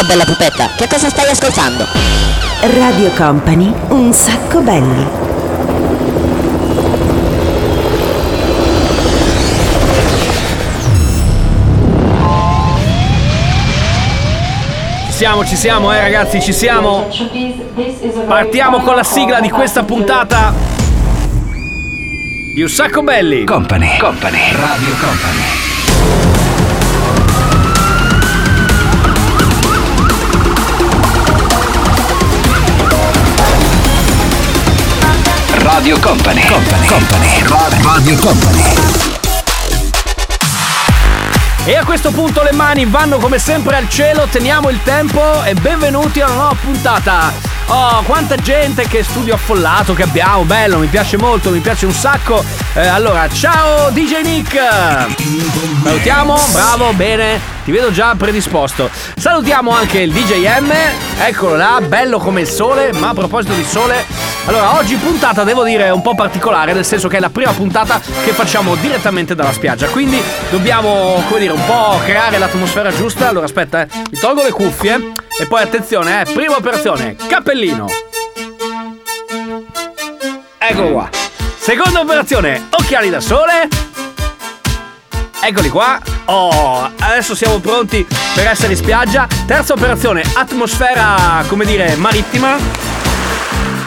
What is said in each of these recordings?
Ciao bella pupetta, che cosa stai ascoltando? Radio Company, un sacco belli. siamo, ci siamo, eh ragazzi, ci siamo. Partiamo con la sigla di questa puntata. Di un sacco belli. Company. Company. Radio Company. Radio Company. Company. Company. Radio Company. E a questo punto le mani vanno come sempre al cielo, teniamo il tempo e benvenuti a una nuova puntata. Oh, quanta gente, che studio affollato che abbiamo, bello, mi piace molto, mi piace un sacco. Eh, allora, ciao DJ Nick! Salutiamo, bravo, bene, ti vedo già predisposto. Salutiamo anche il DJ M, eccolo là, bello come il sole, ma a proposito di sole, allora, oggi puntata devo dire un po' particolare, nel senso che è la prima puntata che facciamo direttamente dalla spiaggia. Quindi dobbiamo, come dire, un po' creare l'atmosfera giusta. Allora, aspetta, eh. Mi tolgo le cuffie e poi attenzione, eh. Prima operazione, cappellino. Eccolo qua. Seconda operazione, occhiali da sole. Eccoli qua. Oh, adesso siamo pronti per essere in spiaggia. Terza operazione, atmosfera, come dire, marittima.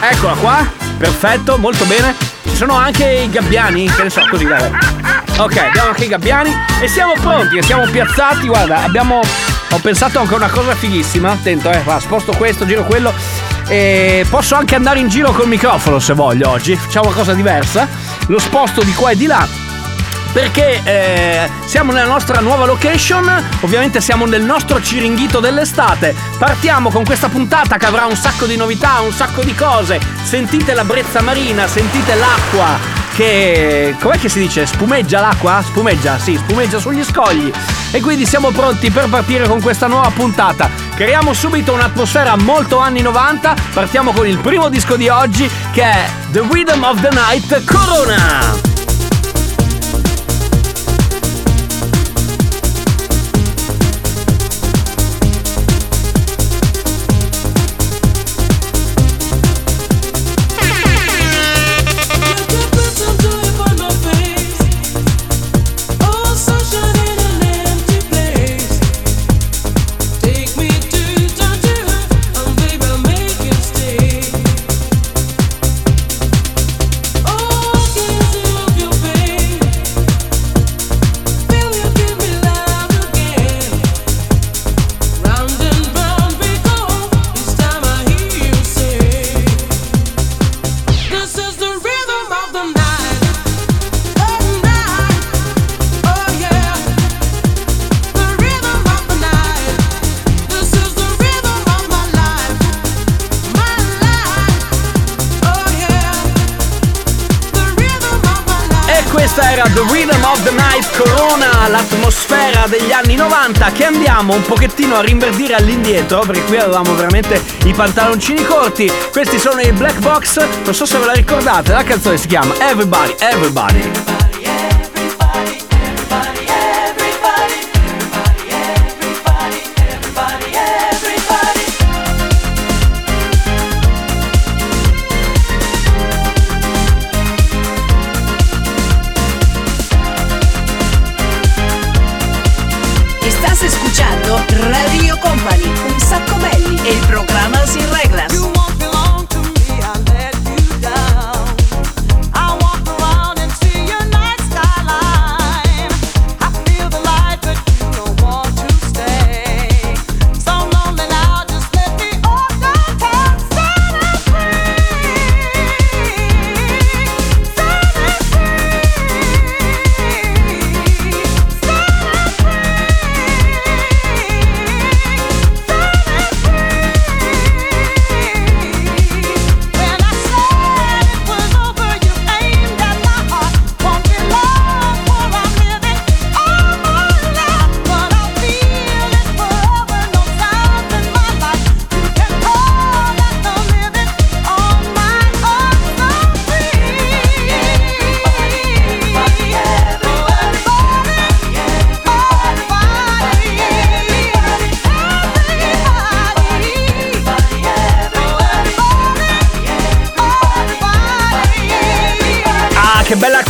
Eccola qua, perfetto, molto bene. Ci sono anche i gabbiani, che ne so, così, dai. Ok, abbiamo anche i gabbiani e siamo pronti, siamo piazzati. Guarda, abbiamo. Ho pensato anche a una cosa fighissima. Attento, eh, va, sposto questo, giro quello. E posso anche andare in giro col microfono se voglio oggi. Facciamo una cosa diversa. Lo sposto di qua e di là perché eh, siamo nella nostra nuova location, ovviamente siamo nel nostro ciringhito dell'estate. Partiamo con questa puntata che avrà un sacco di novità, un sacco di cose. Sentite la brezza marina, sentite l'acqua che com'è che si dice? Spumeggia l'acqua? Spumeggia, sì, spumeggia sugli scogli. E quindi siamo pronti per partire con questa nuova puntata. Creiamo subito un'atmosfera molto anni 90. Partiamo con il primo disco di oggi che è The Rhythm of the Night Corona. 80 che andiamo un pochettino a rinverdire all'indietro perché qui avevamo veramente i pantaloncini corti. Questi sono i Black Box, non so se ve la ricordate, la canzone si chiama Everybody, Everybody.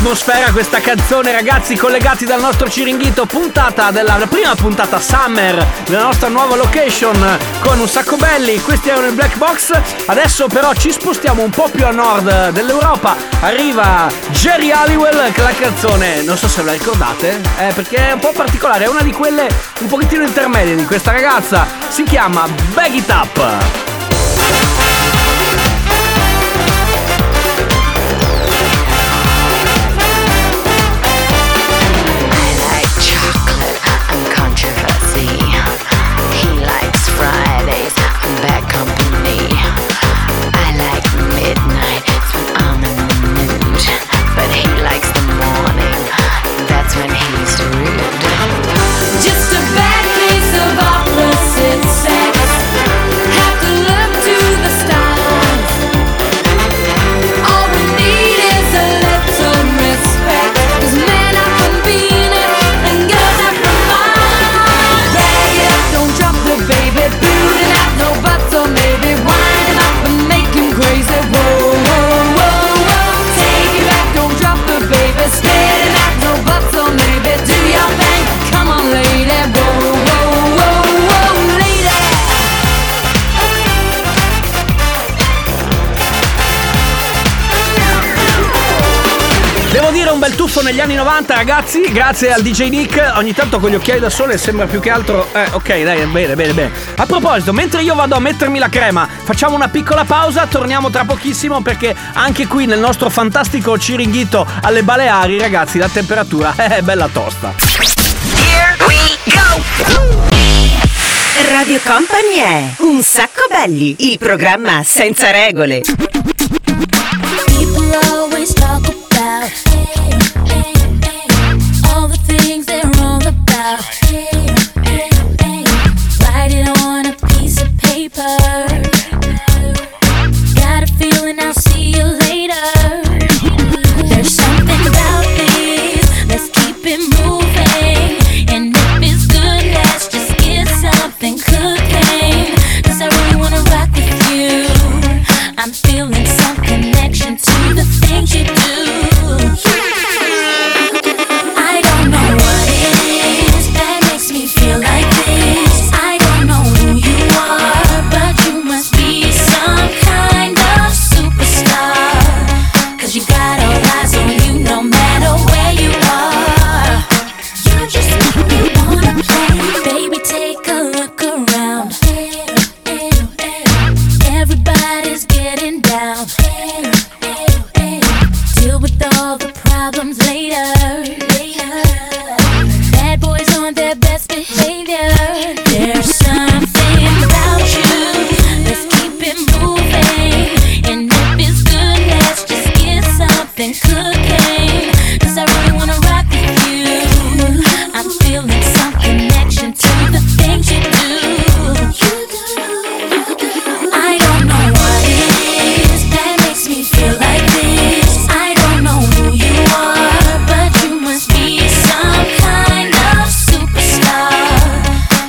Atmosfera questa canzone, ragazzi, collegati dal nostro Ciringhito, puntata della la prima puntata Summer della nostra nuova location con un sacco belli. Questi erano il Black Box. Adesso però ci spostiamo un po' più a nord dell'Europa. Arriva Jerry Halliwell, che la canzone, non so se la ricordate, eh, perché è un po' particolare, è una di quelle un pochettino intermedie di questa ragazza. Si chiama Bag It Up. Negli anni 90 ragazzi, grazie al DJ Nick, ogni tanto con gli occhiali da sole sembra più che altro... Eh, ok, dai, bene, bene, bene. A proposito, mentre io vado a mettermi la crema, facciamo una piccola pausa, torniamo tra pochissimo perché anche qui nel nostro fantastico Ciringhito alle Baleari, ragazzi, la temperatura è bella tosta. Radio Company è Un sacco belli, il programma senza regole. People always talk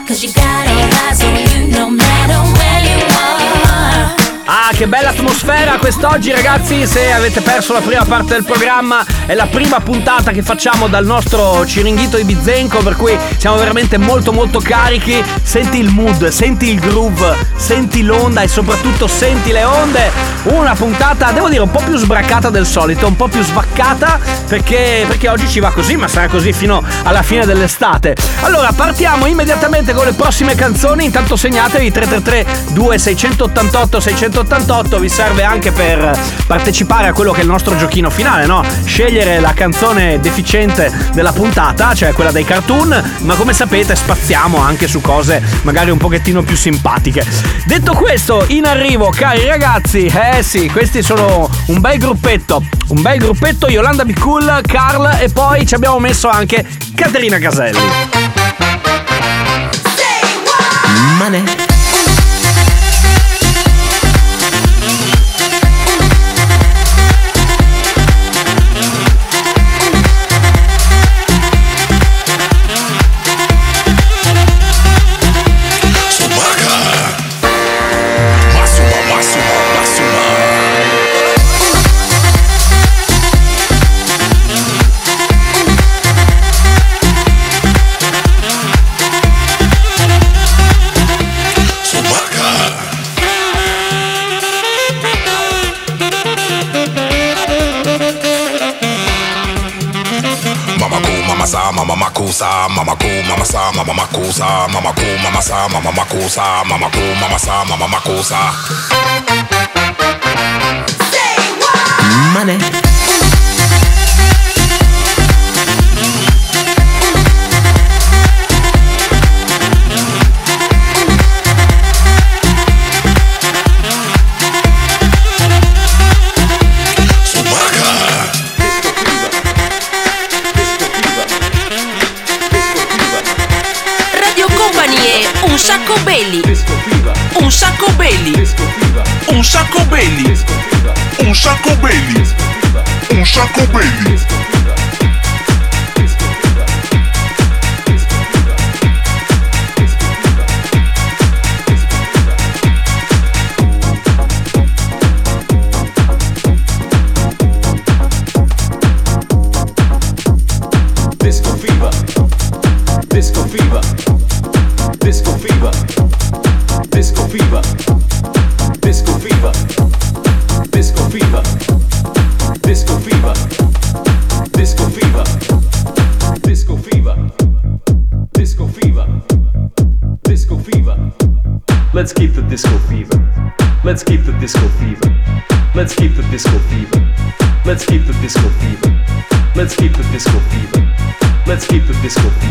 Cause you got all eyes on you che bella atmosfera quest'oggi ragazzi, se avete perso la prima parte del programma è la prima puntata che facciamo dal nostro Ciringhito di Bizenco, per cui siamo veramente molto molto carichi, senti il mood, senti il groove, senti l'onda e soprattutto senti le onde, una puntata devo dire un po' più sbraccata del solito, un po' più svaccata perché, perché oggi ci va così, ma sarà così fino alla fine dell'estate. Allora partiamo immediatamente con le prossime canzoni, intanto segnatevi 333 2688 688 vi serve anche per partecipare a quello che è il nostro giochino finale, no? Scegliere la canzone deficiente della puntata, cioè quella dei cartoon, ma come sapete spaziamo anche su cose magari un pochettino più simpatiche. Detto questo, in arrivo, cari ragazzi, eh sì, questi sono un bel gruppetto, un bel gruppetto Yolanda Be Cool, Carl e poi ci abbiamo messo anche Caterina Caselli. Masuma, mama ko mama sa mama mama sa mama ko mama sa mama mama Say sa money. Um Chaco Bailey. Um Chaco Bailey. Disco fever. Let's keep the disco fever. Let's keep the disco fever. Let's keep the disco fever. Let's keep the disco fever.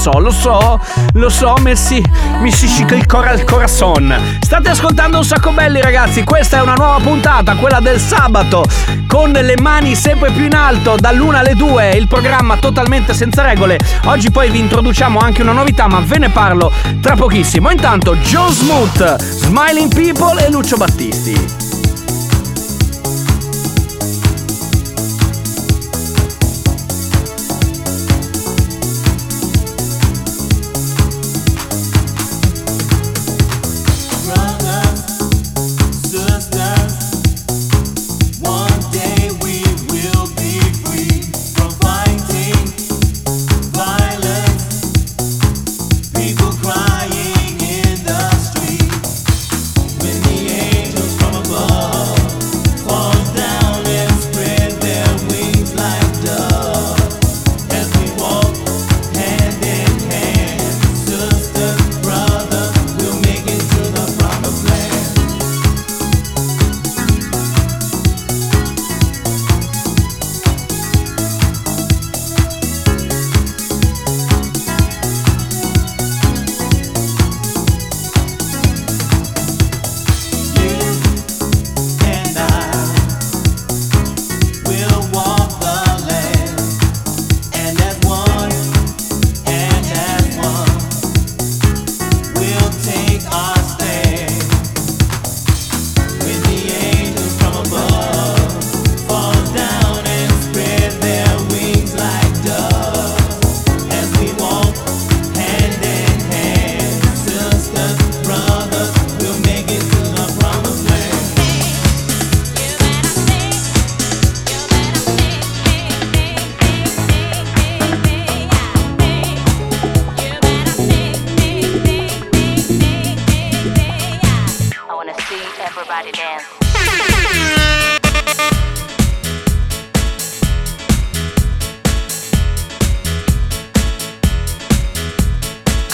So, lo so, lo so, Messi, mi si scica il cuore al corazon. State ascoltando un sacco belli, ragazzi. Questa è una nuova puntata, quella del sabato, con le mani sempre più in alto, dall'1 alle 2, il programma totalmente senza regole. Oggi poi vi introduciamo anche una novità, ma ve ne parlo tra pochissimo. Intanto, Joe Smooth, Smiling People e Lucio Battisti.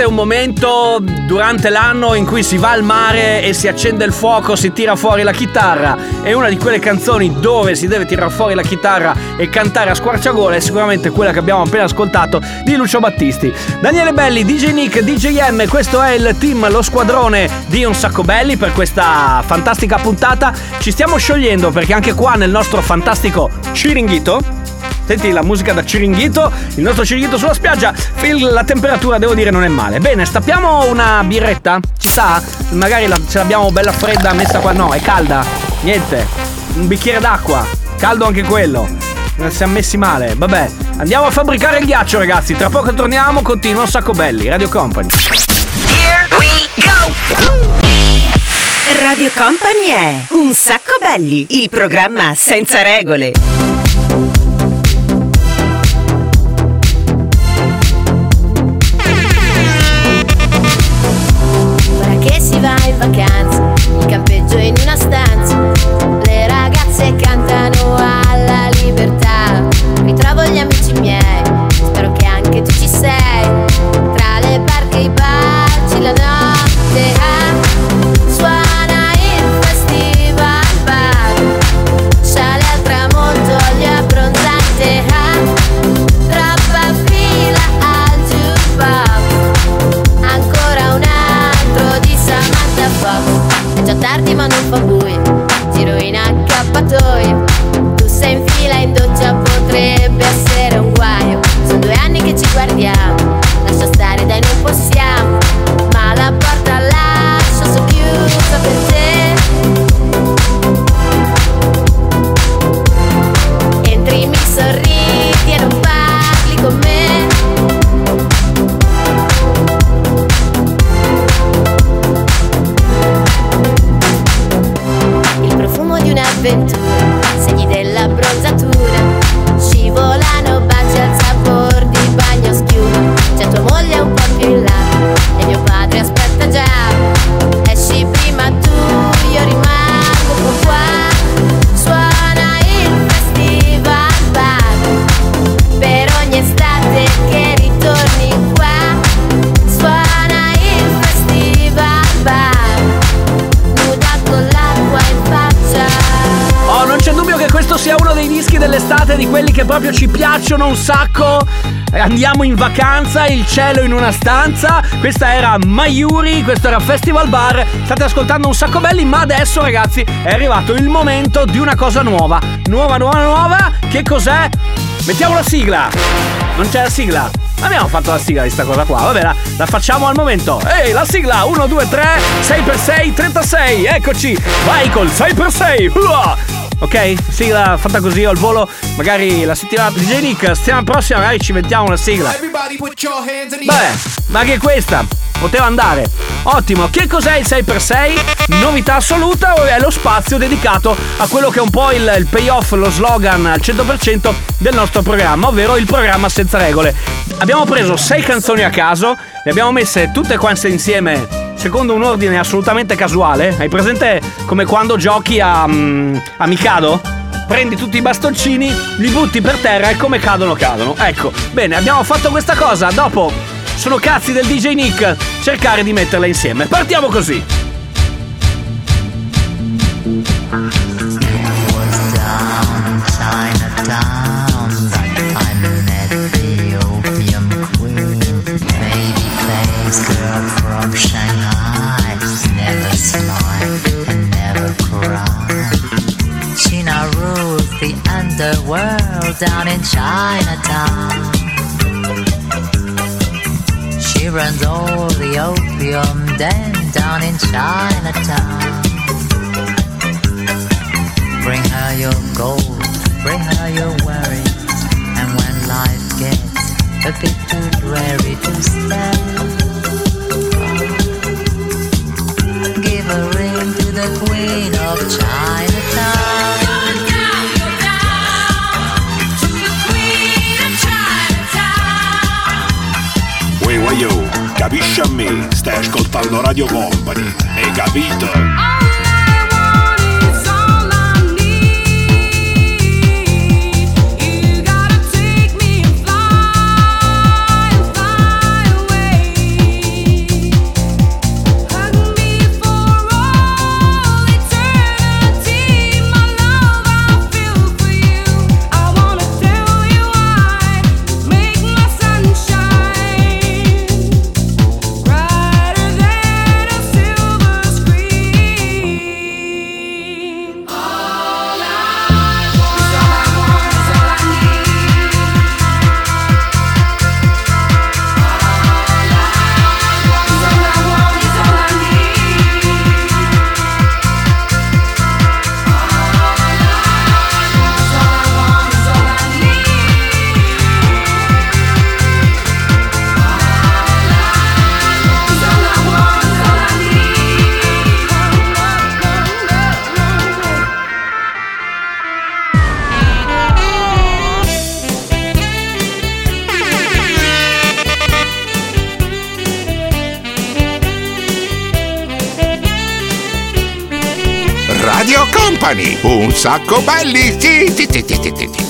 Allora esiste un momento durante l'anno in cui si va al mare e si accende il fuoco, si tira fuori la chitarra. È una di quelle canzoni dove si deve tirare fuori la chitarra e cantare a squarciagola. È sicuramente quella che abbiamo appena ascoltato di Lucio Battisti. Daniele Belli, DJ Nick, DJ M, questo è il team, lo squadrone di Un Sacco Belli per questa fantastica puntata. Ci stiamo sciogliendo perché anche qua nel nostro fantastico Ciringhito. Senti la musica da Ciringhito, il nostro Ciringhito sulla spiaggia. La temperatura, devo dire, non è male. Bene, stappiamo una birretta? Ci sta? Magari la- ce l'abbiamo bella fredda messa qua. No, è calda. Niente. Un bicchiere d'acqua. Caldo anche quello. Non siamo messi male. Vabbè, andiamo a fabbricare il ghiaccio, ragazzi. Tra poco torniamo. Continua un sacco belli. Radio Company. Radio Company è un sacco belli, il programma senza regole. Si avventura, segni della bronzatura, scivolare. Che proprio ci piacciono un sacco. Andiamo in vacanza, il cielo in una stanza. Questa era Mayuri, questo era Festival Bar. State ascoltando un sacco belli, ma adesso ragazzi è arrivato il momento di una cosa nuova. Nuova, nuova, nuova. Che cos'è? Mettiamo la sigla. Non c'è la sigla. Abbiamo fatto la sigla di sta cosa qua. Vabbè, la, la facciamo al momento. Ehi, la sigla 1, 2, 3, 6x6, 36. Eccoci. Vai col 6x6. Uah! Ok? Sigla fatta così al volo. Magari la settimana. DJ Nick, settimana prossima magari ci mettiamo una sigla. Vabbè, ma che questa poteva andare. Ottimo, che cos'è il 6x6? Novità assoluta è lo spazio dedicato a quello che è un po' il, il payoff, lo slogan al 100% del nostro programma, ovvero il programma senza regole. Abbiamo preso 6 canzoni a caso, le abbiamo messe tutte quante insieme secondo un ordine assolutamente casuale. Hai presente come quando giochi a, mm, a Mikado? Prendi tutti i bastoncini, li butti per terra e come cadono cadono. Ecco, bene, abbiamo fatto questa cosa. Dopo sono cazzi del DJ Nick cercare di metterle insieme. Partiamo così. Down in Chinatown. She runs all the opium den down in Chinatown. Bring her your gold, bring her your worries, and when life gets a bit too dreary to stand, give a ring to the Queen of Chinatown. Capisci a me? Stai ascoltando Radio Company, hai capito? Company, un sacco belli. Sì, sì, sì, sì, sì, sì.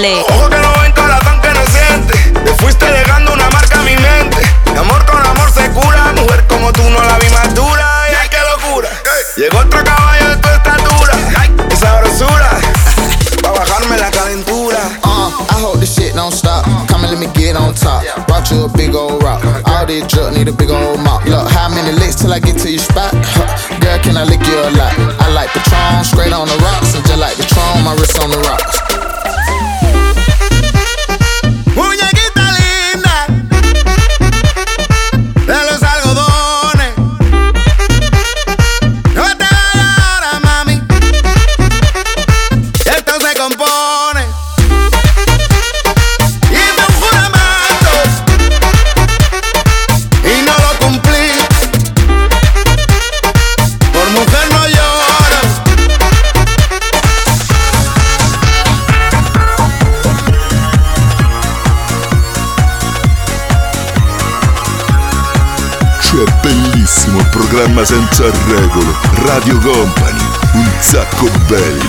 Senza un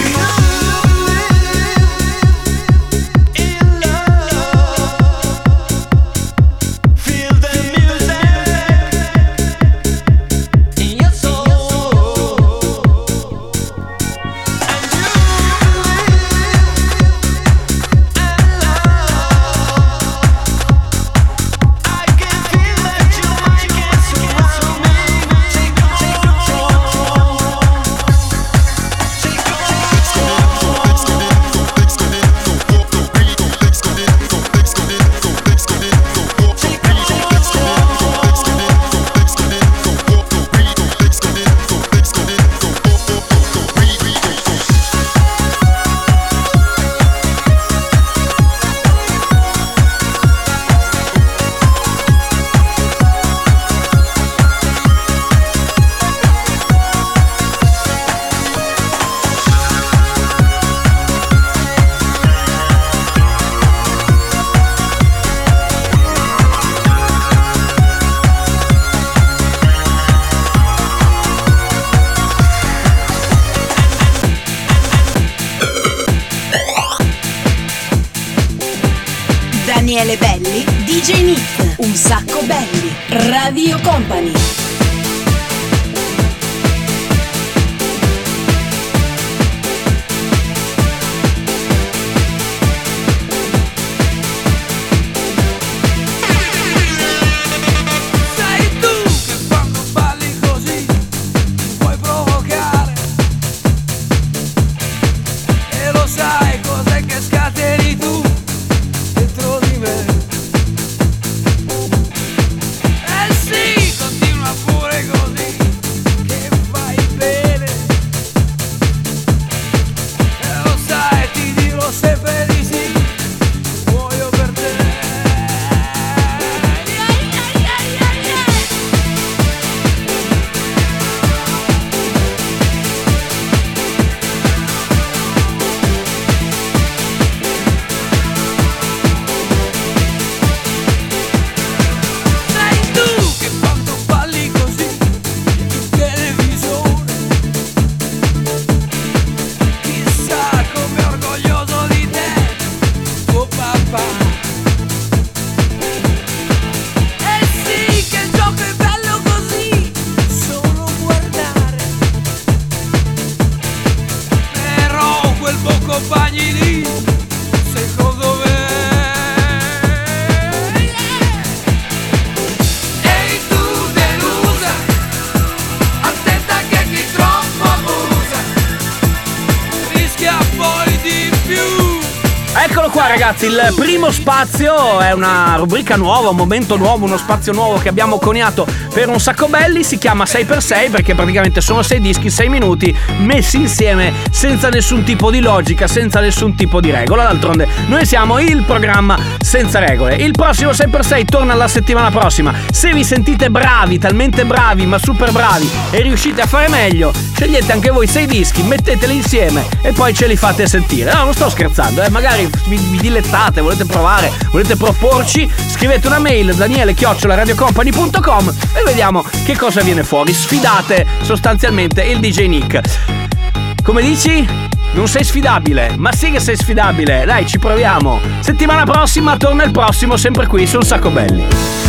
spazio è una rubrica nuova, un momento nuovo, uno spazio nuovo che abbiamo coniato per un sacco belli, si chiama 6x6 perché praticamente sono 6 dischi, 6 minuti messi insieme senza nessun tipo di logica, senza nessun tipo di regola. D'altronde noi siamo il programma senza regole. Il prossimo 6x6 torna la settimana prossima. Se vi sentite bravi, talmente bravi, ma super bravi e riuscite a fare meglio, scegliete anche voi 6 dischi, metteteli insieme e poi ce li fate sentire. No, non sto scherzando, eh, magari vi, vi dilettate, volete provare, volete proporci, scrivete una mail daniele radiocompany.com e vediamo che cosa viene fuori. Sfidate sostanzialmente il DJ Nick. Come dici? Non sei sfidabile, ma sì che sei sfidabile. Dai, ci proviamo. Settimana prossima torna il prossimo, sempre qui su Un Sacco Belli.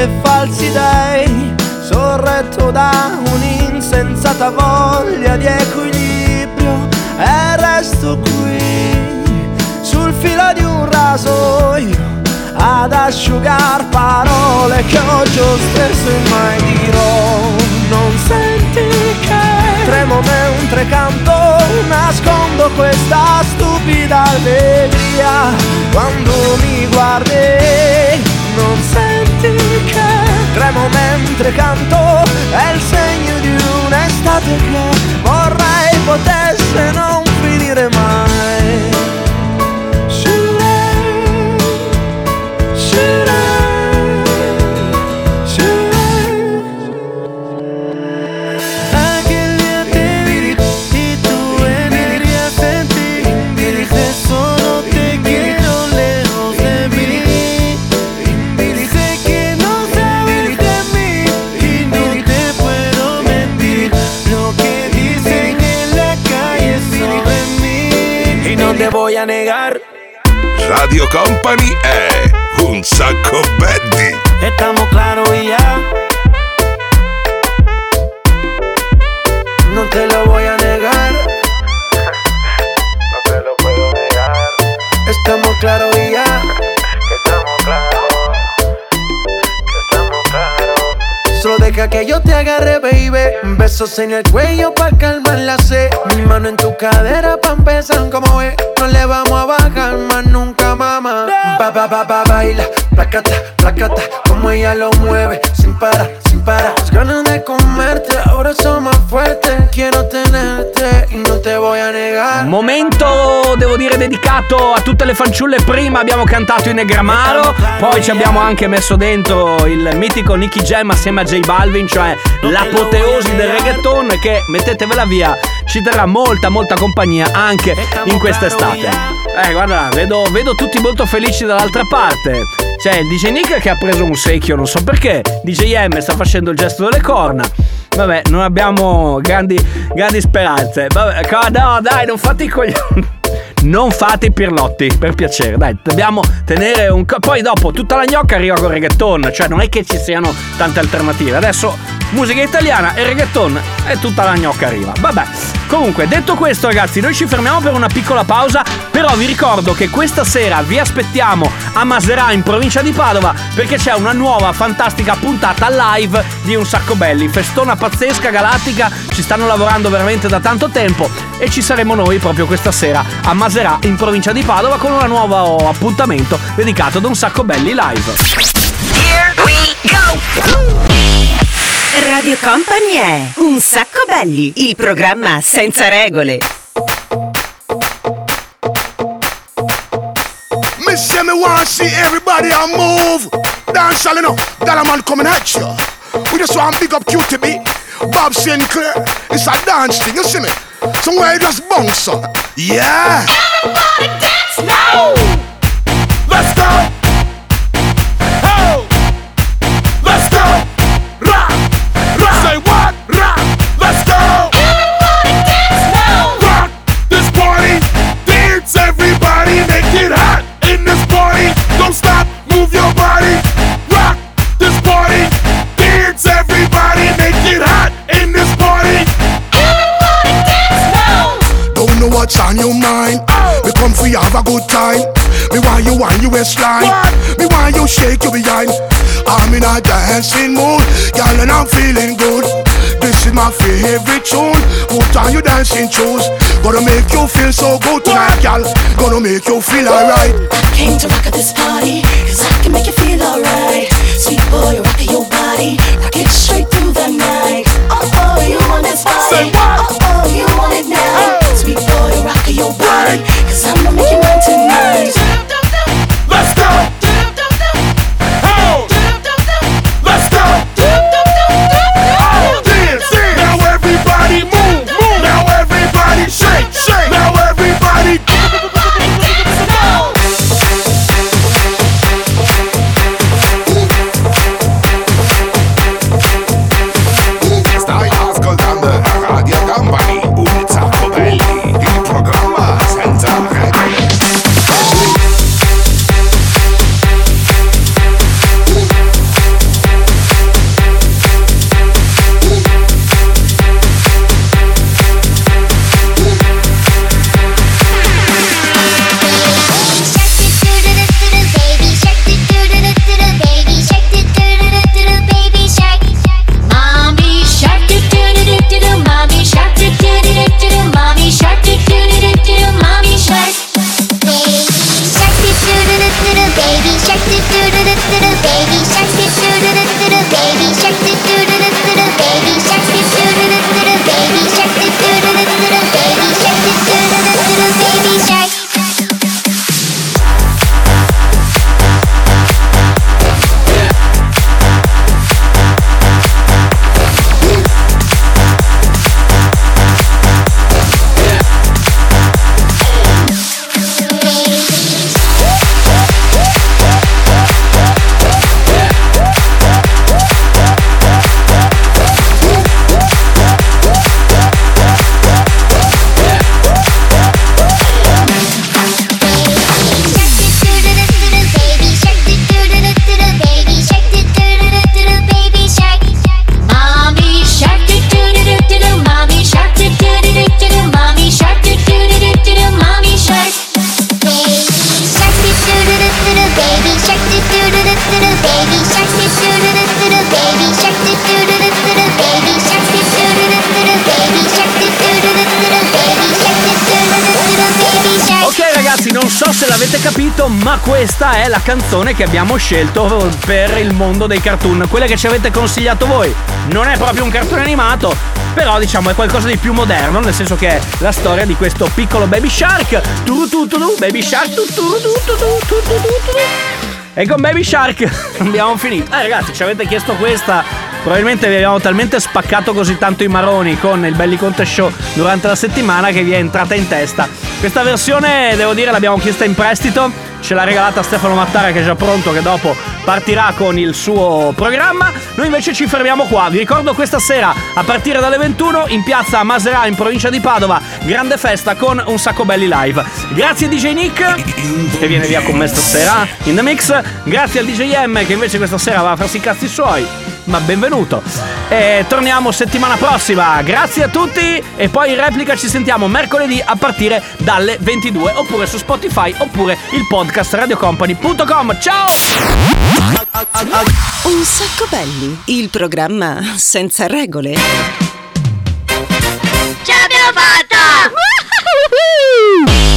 Santi e falsi dei sorretto da un'insensata voglia di equilibrio e resto qui sul filo di un rasoio ad asciugar parole che oggi ho stesso e mai dirò. Non senti che tremo mentre canto nascondo questa stupida allegria quando mi guardi. Non senti che tremo mentre canto è il segno di un'estate che vorrei potesse non finire mai Radio Company è un sacco belli. Estamos claros y ya. No te lo voy a negar. No te lo puedo negar. Estamos claros y ya. Estamos claros. Estamos claros. Solo deja que yo te agarre, baby. Besos en el cuello pa' calmar la sed. Mi mano en tu cadera pa' empezar como ve. No le vamos a bajar más nunca, mamá. Ba, ba, ba, ba, baila. Placata, placata. Como ella lo mueve. Sin parar, sin parar. Las ganas de comerte. Ahora son más fuertes. Quiero tenerte y no te voy a negar. Momento, devo dire, dedicato a tutte le fanciulle. Prima abbiamo cantato in Negramaro, poi ci abbiamo anche messo dentro il mitico Nicky Jam assieme a J Balvin, cioè l'apoteosi del reggaeton che, mettetevela via, ci terrà molta, molta compagnia anche in quest'estate. Eh, guarda, vedo, vedo tutti molto felici dall'altra parte. C'è il DJ Nick che ha preso un secchio, non so perché. DJ M sta facendo il gesto delle corna. Vabbè, non abbiamo grandi, grandi speranze. Vabbè, no, dai, non fate i coglioni. Non fate i pirlotti, per piacere, dai, dobbiamo tenere un... Poi dopo tutta la gnocca arriva con reggaeton, cioè non è che ci siano tante alternative. Adesso musica italiana e reggaeton e tutta la gnocca arriva. Vabbè, comunque, detto questo ragazzi, noi ci fermiamo per una piccola pausa, però vi ricordo che questa sera vi aspettiamo a Maserà in provincia di Padova perché c'è una nuova fantastica puntata live di Un Sacco Belli, festona pazzesca, galattica, ci stanno lavorando veramente da tanto tempo e ci saremo noi proprio questa sera a Maserà in provincia di Padova con un nuovo appuntamento dedicato ad Un Sacco Belli live. Here we go! Radio Company è Un sacco belli, il programma senza regole. Me say me want see everybody a move. Dance all enough. That man coming at you. We just want big up QTB. Bob Sinclair. It's a dance thing, you see me? Somewhere just bounce up. Yeah. Everybody dance now. Let's go. Come for you have a good time. Me want you on you waistline. Me want you shake your behind. I'm in a dancing mood, girl, and I'm feeling good. This is my favorite tune. Put on your dancing shoes. Gonna make you feel so good tonight, girl. Gonna make you feel alright. I Came to rock at this party, cause I can make you feel alright. Sweet boy, rocking your body, rock it straight through the night. Oh oh, you want this body? Oh oh, Cause I'ma make you mine tonight. Ragazzi, non so se l'avete capito, ma questa è la canzone che abbiamo scelto per il mondo dei cartoon, quella che ci avete consigliato voi. Non è proprio un cartone animato, però diciamo è qualcosa di più moderno, nel senso che è la storia di questo piccolo baby shark. Tu tu baby shark tu tu tu tu. E con Baby Shark abbiamo finito. Eh ragazzi, ci avete chiesto questa. Probabilmente vi abbiamo talmente spaccato così tanto i maroni con il Belli Conte Show durante la settimana che vi è entrata in testa. Questa versione, devo dire, l'abbiamo chiesta in prestito. Ce l'ha regalata Stefano Mattara che è già pronto, che dopo partirà con il suo programma. Noi invece ci fermiamo qua. Vi ricordo questa sera a partire dalle 21 in piazza Maserà in provincia di Padova. Grande festa con un sacco belli live. Grazie DJ Nick che viene via con me stasera in The Mix. Grazie al DJ M che invece questa sera va a farsi i cazzi suoi. Ma benvenuto. E torniamo settimana prossima. Grazie a tutti e poi in replica ci sentiamo mercoledì a partire dalle 22 oppure su Spotify oppure il podcast radiocompany.com. Ciao! Un sacco belli, il programma senza regole. Ce l'abbiamo fatta!